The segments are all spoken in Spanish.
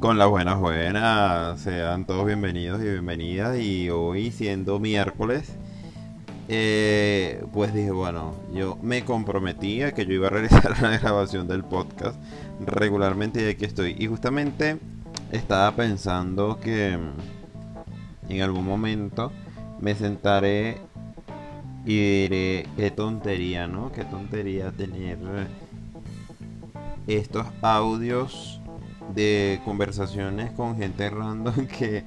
Con las buenas buenas, sean todos bienvenidos y bienvenidas y hoy siendo miércoles, eh, pues dije, bueno, yo me comprometía que yo iba a realizar la grabación del podcast regularmente y aquí estoy. Y justamente estaba pensando que en algún momento me sentaré y diré, qué tontería, ¿no? Qué tontería tener estos audios de conversaciones con gente random que,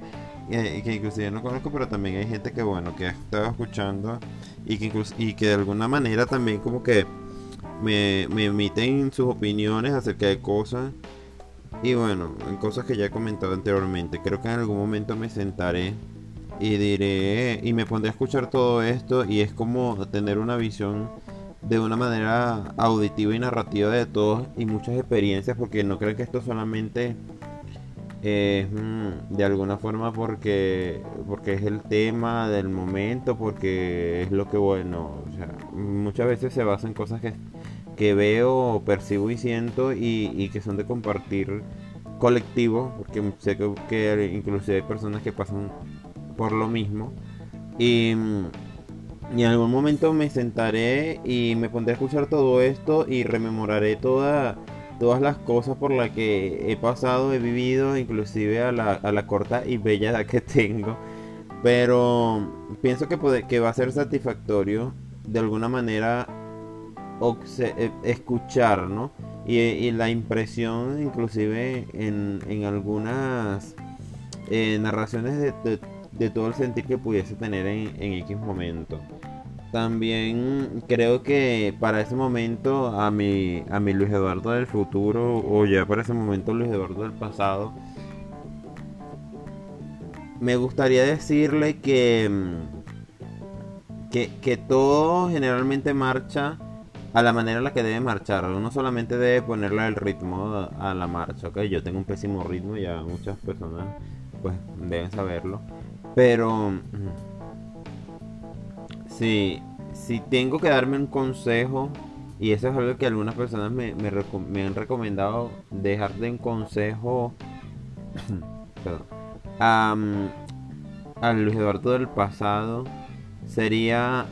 que, inclusive no conozco, pero también hay gente que bueno, que ha estado escuchando y que y que de alguna manera también como que me, me emiten sus opiniones acerca de cosas. Y bueno, en cosas que ya he comentado anteriormente. Creo que en algún momento me sentaré y diré y me pondré a escuchar todo esto y es como tener una visión de una manera auditiva y narrativa de todos y muchas experiencias porque no creo que esto solamente es mm, de alguna forma porque porque es el tema del momento porque es lo que bueno muchas veces se basa en cosas que, que veo percibo y siento y, que son de compartir colectivo porque sé que, que inclusive hay personas que pasan por lo mismo. Y mm, y en algún momento me sentaré y me pondré a escuchar todo esto y rememoraré toda, todas las cosas por las que he pasado, he vivido, inclusive a la, a la corta y bella edad que tengo. Pero pienso que, puede, que va a ser satisfactorio de alguna manera eh, escuchar, ¿no? Y, la impresión, inclusive en, en algunas eh, narraciones de todo el sentir que pudiese tener en, en X momento. También creo que para ese momento a mi, a mi Luis Eduardo del futuro, o ya para ese momento Luis Eduardo del pasado, me gustaría decirle que, que, que todo generalmente marcha a la manera en la que debe marchar. Uno solamente debe ponerle el ritmo a la marcha. ¿okay? Yo tengo un pésimo ritmo, ya muchas personas pues deben saberlo. Pero si, si tengo que darme un consejo, y eso es algo que algunas personas me, me, han recomendado, dejar de un consejo a, a Luis Eduardo del pasado, sería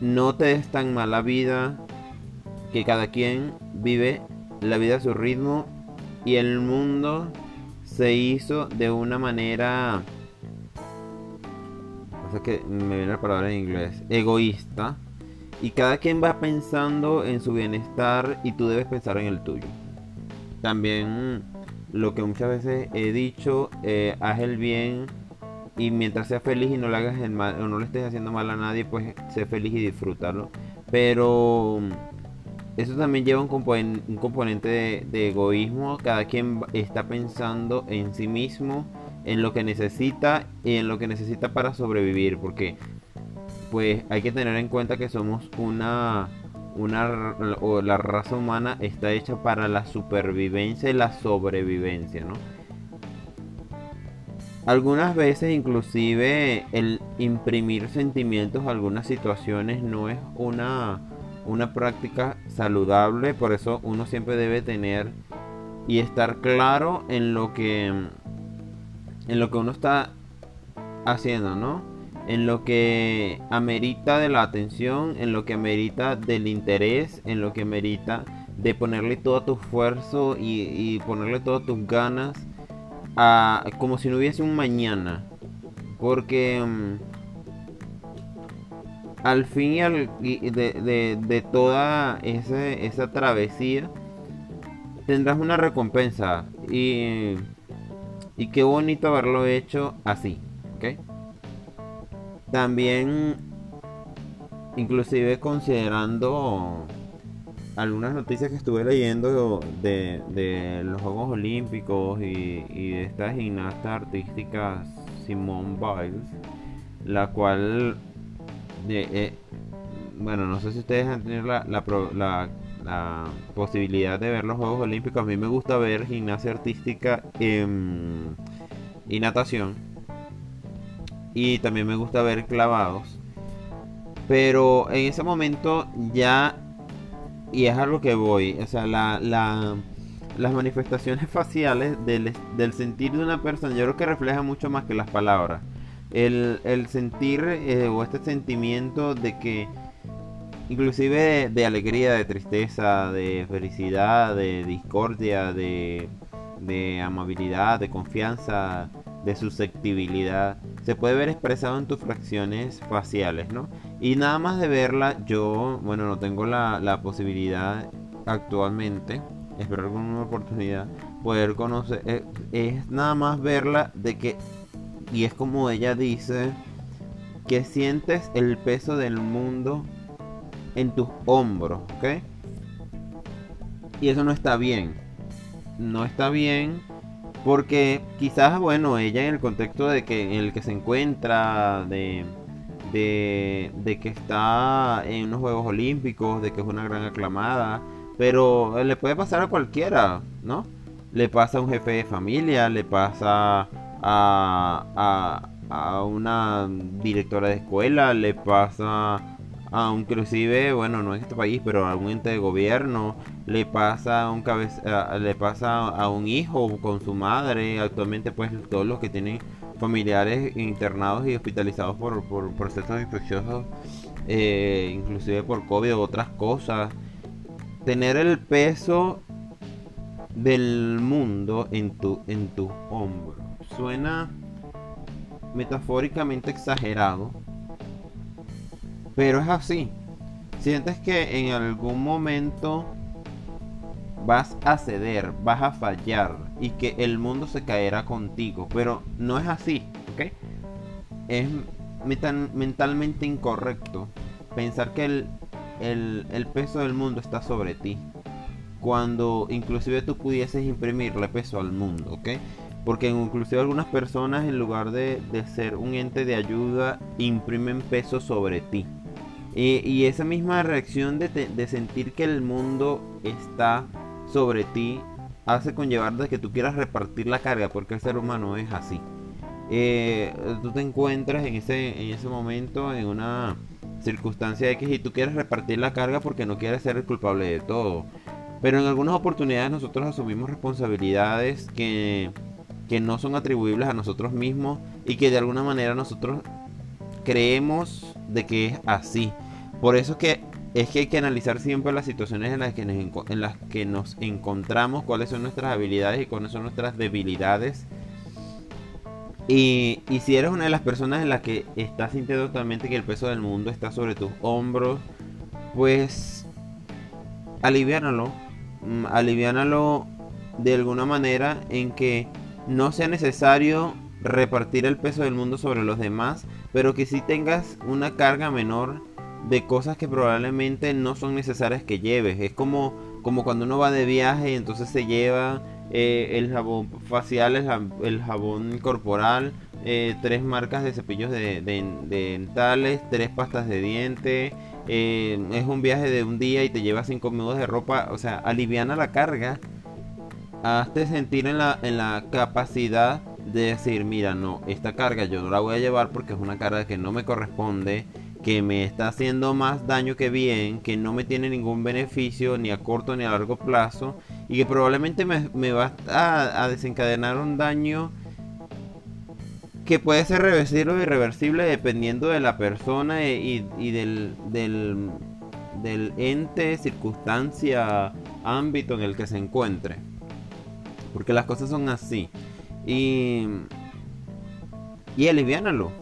no te des tan mala vida, que cada quien vive la vida a su ritmo y el mundo se hizo de una manera o que me viene la palabra en inglés egoísta y cada quien va pensando en su bienestar y tú debes pensar en el tuyo. También lo que muchas veces he dicho eh, haz el bien y mientras seas feliz y no le hagas el mal o no le estés haciendo mal a nadie pues sé feliz y disfrútalo. Pero eso también lleva un, componente de, egoísmo. Cada quien está pensando en sí mismo, en lo que necesita y en lo que necesita para sobrevivir. Porque pues hay que tener en cuenta que somos una, una o la raza humana está hecha para la supervivencia y la sobrevivencia, ¿no? Algunas veces inclusive el imprimir sentimientos a algunas situaciones no es una una práctica saludable, por eso uno siempre debe tener y estar claro en lo que en lo que uno está haciendo, ¿no? En lo que amerita de la atención, en lo que amerita del interés, en lo que amerita de ponerle todo tu esfuerzo y, ponerle todas tus ganas a, como si no hubiese un mañana. Porque mm, al fin y al, de, de, toda esa travesía tendrás una recompensa. Y, y qué bonito haberlo hecho así también inclusive considerando algunas noticias que estuve leyendo de, de los Juegos Olímpicos y, y de esta gimnasta artística Simone Biles la cual eh, bueno, no sé si ustedes han tenido la, la, la, posibilidad de ver los Juegos Olímpicos. A mí me gusta ver gimnasia artística y natación. Y también me gusta ver clavados. Pero en ese momento ya... Y es a lo que voy. O sea, la, la, las manifestaciones faciales del, del, sentir de una persona, yo creo que refleja mucho más que las palabras. El, el sentir eh, o este sentimiento de que inclusive de, alegría, de tristeza, de felicidad, de discordia, de, de amabilidad, de confianza, de susceptibilidad, se puede ver expresado en tus fracciones faciales, ¿no? Y nada más de verla, yo, bueno, no tengo la, la posibilidad actualmente, espero alguna oportunidad, poder conocer, eh, es nada más verla de que, y es como ella dice, que sientes el peso del mundo en tus hombros, ¿ok? Y eso no está bien. No está bien porque quizás, bueno, ella en el contexto de que en el que se encuentra, de, de, de que está en unos Juegos Olímpicos, de que es una gran aclamada, pero le puede pasar a cualquiera, ¿no? Le pasa a un jefe de familia, le pasa a, a, a una directora de escuela, le pasa a inclusive, bueno, no en este país, pero a algún ente de gobierno, le pasa a un cabeza, le pasa a un hijo con su madre, actualmente pues todos los que tienen familiares internados y hospitalizados por, procesos infecciosos, eh, inclusive por COVID o otras cosas, tener el peso del mundo en tu, en tu hombro. Suena metafóricamente exagerado, pero es así. Sientes que en algún momento vas a ceder, vas a fallar y que el mundo se caerá contigo. Pero no es así, ¿ok? Es mentalmente incorrecto pensar que el, el, peso del mundo está sobre ti. Cuando inclusive tú pudieses imprimirle peso al mundo, ¿ok? Porque inclusive algunas personas en lugar de, de ser un ente de ayuda imprimen peso sobre ti. Y, esa misma reacción de, sentir que el mundo está sobre ti hace conllevar de que tú quieras repartir la carga, porque el ser humano es así. Eh, tú te encuentras en ese, en ese momento en una circunstancia X y tú quieres repartir la carga porque no quieres ser el culpable de todo. Pero en algunas oportunidades nosotros asumimos responsabilidades que, que no son atribuibles a nosotros mismos y que de alguna manera nosotros creemos de que es así. Por eso que es que hay que analizar siempre las situaciones en las que nos, en las que nos encontramos, cuáles son nuestras habilidades y cuáles son nuestras debilidades. Y, si eres una de las personas en las que estás sintiendo totalmente que el peso del mundo está sobre tus hombros, pues aliviánalo. Mm, aliviánalo de alguna manera en que no sea necesario repartir el peso del mundo sobre los demás, pero que si tengas una carga menor de cosas que probablemente no son necesarias que lleves. Es como, como cuando uno va de viaje y entonces se lleva eh, el jabón facial, el, jabón corporal, eh, tres marcas de cepillos de, dentales, tres pastas de dientes. Eh, es un viaje de un día y te lleva cinco minutos de ropa. O sea, aliviana la carga. Hazte sentir en la, en la capacidad de decir, mira, no, esta carga yo no la voy a llevar porque es una carga que no me corresponde, que me está haciendo más daño que bien, que no me tiene ningún beneficio ni a corto ni a largo plazo y que probablemente me, va a, desencadenar un daño que puede ser reversible o irreversible dependiendo de la persona y, del, del, del ente, circunstancia, ámbito en el que se encuentre. Porque las cosas son así. Y, y aliviánalo.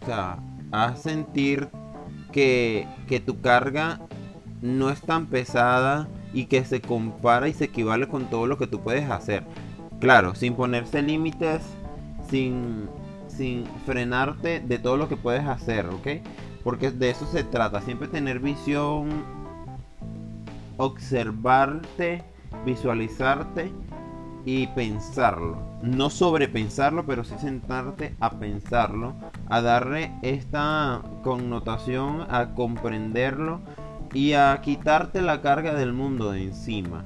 O sea, haz sentir que, que tu carga no es tan pesada y que se compara y se equivale con todo lo que tú puedes hacer. Claro, sin ponerse límites, sin, sin frenarte de todo lo que puedes hacer, ¿ok? Porque de eso se trata, siempre tener visión, observarte, visualizarte y pensarlo. No sobrepensarlo, pero sí sentarte a pensarlo, a darle esta connotación, a comprenderlo y a quitarte la carga del mundo de encima.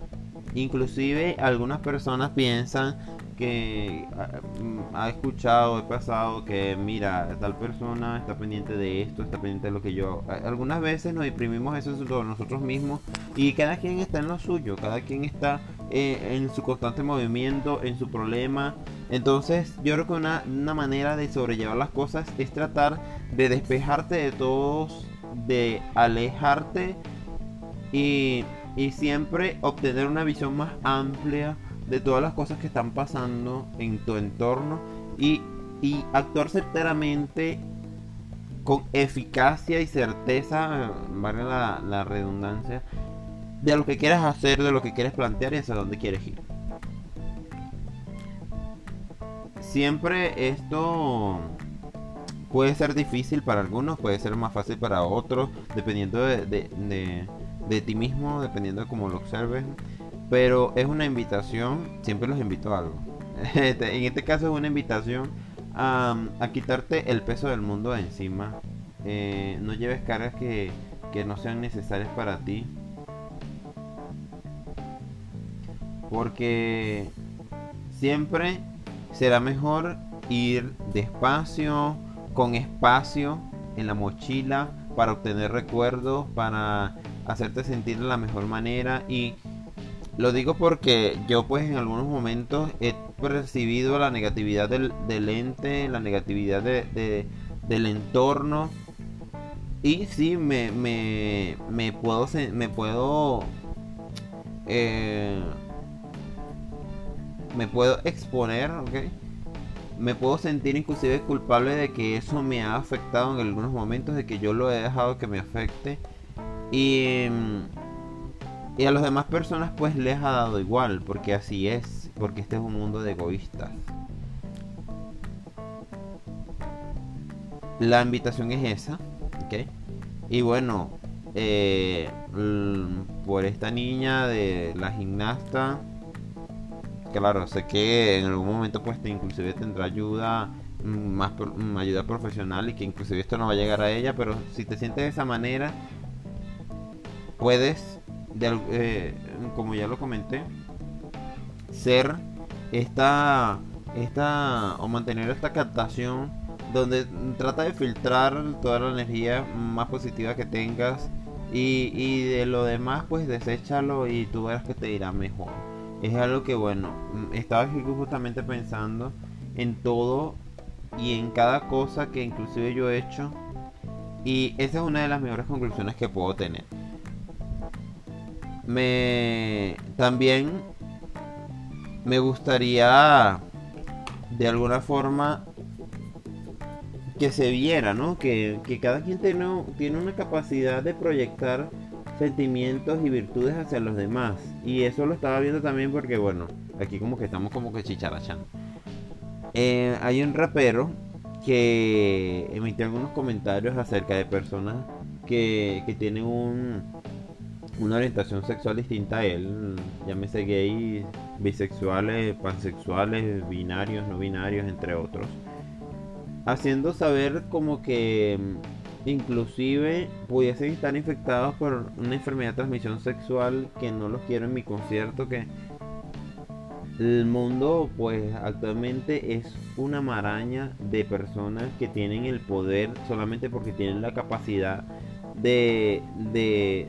Inclusive algunas personas piensan que ah, mm, ha escuchado, he pasado que mira, tal persona está pendiente de esto, está pendiente de lo que yo. Algunas veces nos imprimimos eso nosotros mismos y cada quien está en lo suyo, cada quien está eh, en su constante movimiento, en su problema. Entonces yo creo que una, una manera de sobrellevar las cosas es tratar de despejarte de todos, de alejarte y, y siempre obtener una visión más amplia de todas las cosas que están pasando en tu entorno y, y actuar certeramente con eficacia y certeza, vale la, la redundancia, de lo que quieres hacer, de lo que quieres plantear y hacia dónde quieres ir. Siempre esto puede ser difícil para algunos, puede ser más fácil para otros, dependiendo de, de, de, ti mismo, dependiendo de cómo lo observes. Pero es una invitación, siempre los invito a algo. Este, en este caso es una invitación a, a quitarte el peso del mundo de encima. Eh, no lleves cargas que, que no sean necesarias para ti. Porque siempre será mejor ir despacio, con espacio en la mochila para obtener recuerdos, para hacerte sentir de la mejor manera. Y lo digo porque yo pues en algunos momentos he percibido la negatividad del, del ente, la negatividad de, de, del entorno. Y sí me, me, me puedo me puedo eh, me puedo exponer, ¿ok? Me puedo sentir inclusive culpable de que eso me ha afectado en algunos momentos, de que yo lo he dejado que me afecte. Y, a las demás personas pues les ha dado igual, porque así es, porque este es un mundo de egoístas. La invitación es esa, ¿ok? Y bueno, eh, por esta niña de la gimnasta claro, sé que en algún momento pues te inclusive tendrá ayuda mm, más mm, ayuda profesional y que inclusive esto no va a llegar a ella, pero si te sientes de esa manera, puedes, eh, como ya lo comenté, ser esta, esta o mantener esta captación donde trata de filtrar toda la energía más positiva que tengas y, de lo demás pues deséchalo y tú verás que te irá mejor es algo que bueno, estaba justamente pensando en todo y en cada cosa que inclusive yo he hecho y esa es una de las mejores conclusiones que puedo tener. Me también me gustaría de alguna forma que se viera, ¿no? Que, que cada quien tiene, tiene una capacidad de proyectar sentimientos y virtudes hacia los demás. Y eso lo estaba viendo también porque, bueno, aquí como que estamos como que chicharachando. Eh, hay un rapero que emitió algunos comentarios acerca de personas que, que tienen un, una orientación sexual distinta a él, llámese gay, bisexuales, pansexuales, binarios, no binarios, entre otros. Haciendo saber como que inclusive pudiesen estar infectados por una enfermedad de transmisión sexual que no los quiero en mi concierto que el mundo pues actualmente es una maraña de personas que tienen el poder solamente porque tienen la capacidad de, de,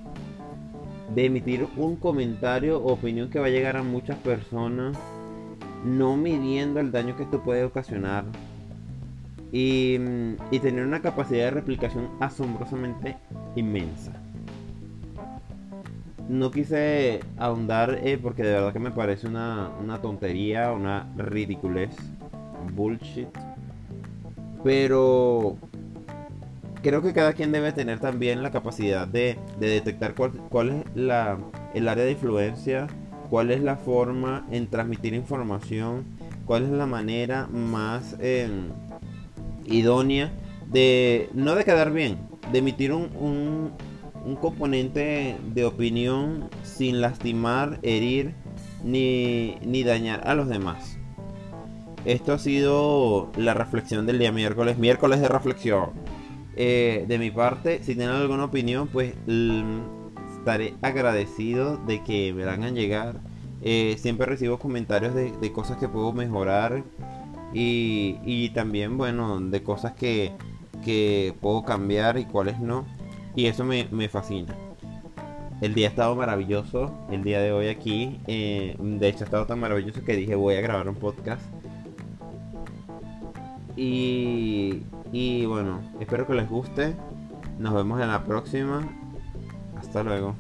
de emitir un comentario o opinión que va a llegar a muchas personas no midiendo el daño que esto puede ocasionar y, tener una capacidad de replicación asombrosamente inmensa. No quise ahondar eh, porque de verdad que me parece una, tontería, una ridiculez, bullshit. Pero creo que cada quien debe tener también la capacidad de, detectar cuál, es la, el área de influencia, cuál es la forma en transmitir información, cuál es la manera más... Em, idónea de no de quedar bien, de emitir un, un, componente de opinión sin lastimar, herir ni, ni dañar a los demás. Esto ha sido la reflexión del día miércoles, miércoles de reflexión. Eh, de mi parte, si tienen alguna opinión, pues estaré agradecido de que me hagan llegar. Eh, siempre recibo comentarios de, de, cosas que puedo mejorar y, también, bueno, de cosas que, puedo cambiar y cuáles no. Y eso me, fascina. el día ha estado maravilloso, el día de hoy aquí. eh, de hecho, ha estado tan maravilloso que dije voy a grabar un podcast. Y, y bueno, espero que les guste. Nos vemos en la próxima. Hasta luego.